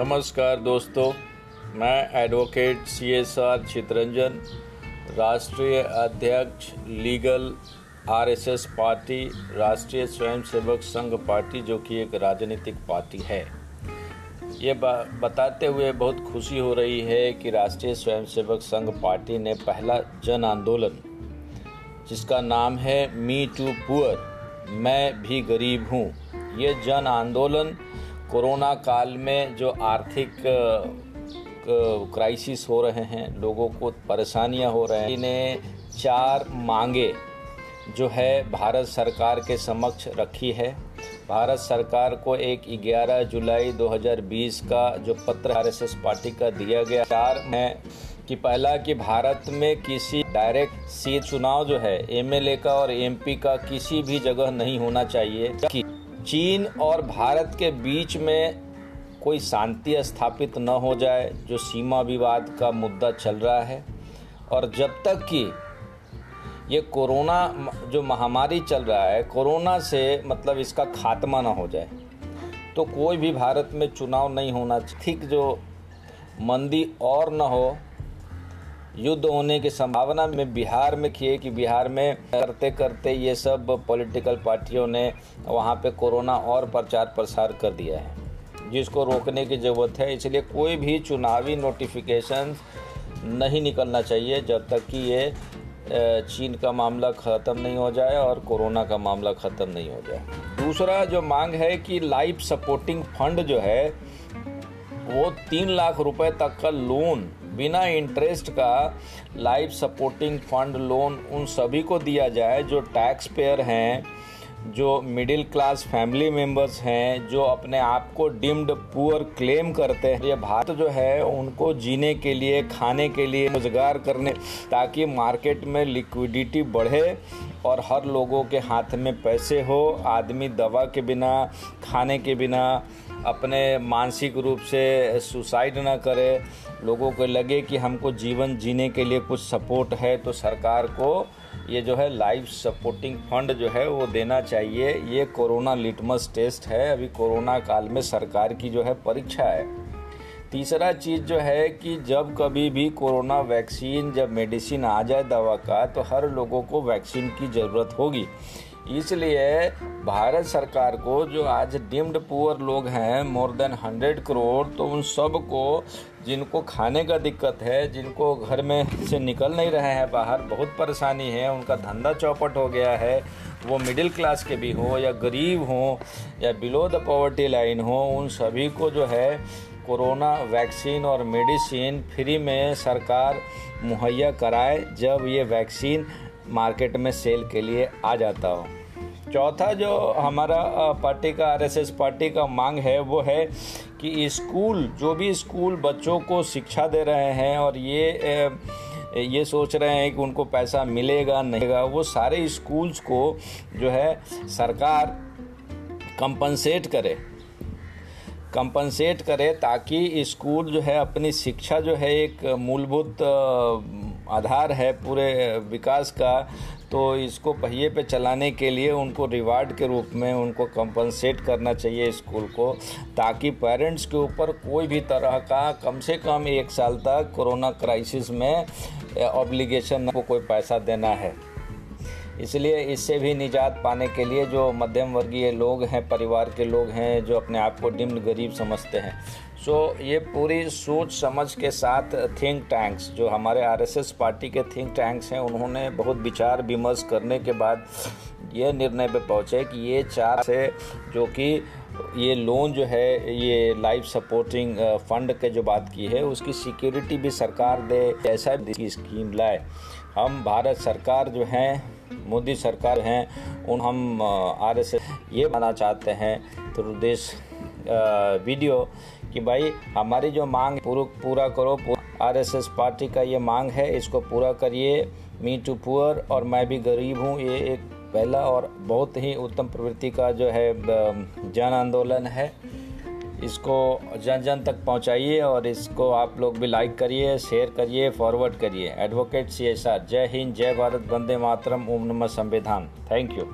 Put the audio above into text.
नमस्कार दोस्तों, मैं advocate C S R Chitranjan, राष्ट्रीय अध्यक्ष लीगल आरएसएस पार्टी, राष्ट्रीय स्वयंसेवक संघ पार्टी, जो कि एक राजनीतिक पार्टी है। ये बताते हुए बहुत खुशी हो रही है कि राष्ट्रीय स्वयंसेवक संघ पार्टी ने पहला जन आंदोलन, जिसका नाम है मी टू पुअर मैं भी गरीब हूँ। ये जन आंदोलन कोरोना काल में जो आर्थिक क्राइसिस हो रहे हैं, लोगों को परेशानियाँ हो रहे हैं, इन्हें चार मांगे जो है भारत सरकार के समक्ष रखी है। भारत सरकार को एक 11 जुलाई 2020 का जो पत्र आरएसएस पार्टी का दिया गया, चार है कि पहला कि भारत में किसी डायरेक्ट सीट चुनाव जो है एमएलए का और एमपी का किसी भी जगह नहीं होना चाहिए, कि चीन और भारत के बीच में कोई शांति स्थापित न हो जाए, जो सीमा विवाद का मुद्दा चल रहा है। और जब तक कि ये कोरोना जो महामारी चल रहा है, कोरोना से मतलब इसका खात्मा ना हो जाए तो कोई भी भारत में चुनाव नहीं होना, ठीक जो मंदी और न हो युद्ध होने की संभावना में बिहार में किए कि बिहार में करते करते ये सब पॉलिटिकल पार्टियों ने वहाँ पे कोरोना और प्रचार प्रसार कर दिया है। जिसको रोकने की ज़रूरत है, इसलिए कोई भी चुनावी नोटिफिकेशन नहीं निकलना चाहिए जब तक कि ये चीन का मामला ख़त्म नहीं हो जाए और कोरोना का मामला ख़त्म नहीं हो जाए। दूसरा जो मांग है कि लाइफ सपोर्टिंग फंड जो है, वो तीन लाख रुपए तक का लोन बिना इंटरेस्ट का लाइफ सपोर्टिंग फंड लोन उन सभी को दिया जाए जो टैक्स पेयर हैं, जो मिडिल क्लास फैमिली मेंबर्स हैं, जो अपने आप को डिम्ड पुअर क्लेम करते हैं। ये भारत जो है, उनको जीने के लिए, खाने के लिए रोज़गार करने, ताकि मार्केट में लिक्विडिटी बढ़े और हर लोगों के हाथ में पैसे हो, आदमी दवा के बिना, खाने के बिना, अपने मानसिक रूप से सुसाइड ना करे लोगों को लगे कि हमको जीवन जीने के लिए कुछ सपोर्ट है तो सरकार को ये जो है लाइफ सपोर्टिंग फंड जो है वो देना चाहिए। ये कोरोना लिटमस टेस्ट है। अभी कोरोना काल में सरकार की जो है परीक्षा है। तीसरा चीज़ जो है कि जब कभी भी कोरोना वैक्सीन जब मेडिसिन आ जाए दवा का तो हर लोगों को वैक्सीन की ज़रूरत होगी। इसलिए भारत सरकार को जो आज डिम्ड पुअर लोग हैं, मोर देन हंड्रेड करोड़ तो उन सबको जिनको खाने का दिक्कत है, जिनको घर में से निकल नहीं रहे हैं बाहर, बहुत परेशानी है, उनका धंधा चौपट हो गया है, वो मिडिल क्लास के भी हो या गरीब हों या बिलो द पॉवर्टी लाइन हो, उन सभी को जो है कोरोना वैक्सीन और मेडिसिन फ्री में सरकार मुहैया कराए, जब ये वैक्सीन मार्केट में सेल के लिए आ जाता हो। चौथा जो हमारा पार्टी का, आरएसएस पार्टी का मांग है, वो है कि स्कूल, जो भी स्कूल बच्चों को शिक्षा दे रहे हैं और ये ये सोच रहे हैं कि उनको पैसा मिलेगा, नहीं वो सारे स्कूल्स को जो है सरकार कंपनसेट करे। कंपनसेट करे ताकि स्कूल जो है अपनी शिक्षा जो है एक मूलभूत आधार है पूरे विकास का तो इसको पहिए पे चलाने के लिए उनको रिवार्ड के रूप में उनको कंपनसेट करना चाहिए स्कूल को, ताकि पेरेंट्स के ऊपर कोई भी तरह का कम से कम एक साल तक कोरोना क्राइसिस में ऑब्लिगेशन को कोई पैसा देना है। इसलिए इससे भी निजात पाने के लिए जो मध्यम वर्गीय लोग हैं परिवार के लोग हैं जो अपने आप को निम्न गरीब समझते हैं। सो so, ये पूरी सोच समझ के साथ थिंक टैंक्स जो हमारे आरएसएस पार्टी के थिंक टैंक्स हैं उन्होंने बहुत विचार विमर्श करने के बाद ये निर्णय पे पहुँचे कि ये चार से जो कि ये लोन जो है, ये लाइफ सपोर्टिंग फंड के जो बात की है, उसकी सिक्योरिटी भी सरकार दे, ऐसा स्कीम लाए। हम भारत सरकार जो है, मोदी सरकार हैं, उन हम आर एस ये बनाना चाहते हैं थ्रू दिस वीडियो कि भाई हमारी जो मांग पूरा पूरा करो एस पार्टी का ये मांग है, इसको पूरा करिए। मी टू पुअर और मैं भी गरीब हूँ, ये एक पहला और बहुत ही उत्तम प्रवृत्ति का जो है जन आंदोलन है। इसको जन जन तक पहुंचाइए और इसको आप लोग भी लाइक करिए शेयर करिए फॉरवर्ड करिए। एडवोकेट सी एस आर जय हिंद, जय भारत, वंदे मातरम, ओम नमः संविधान। Thank you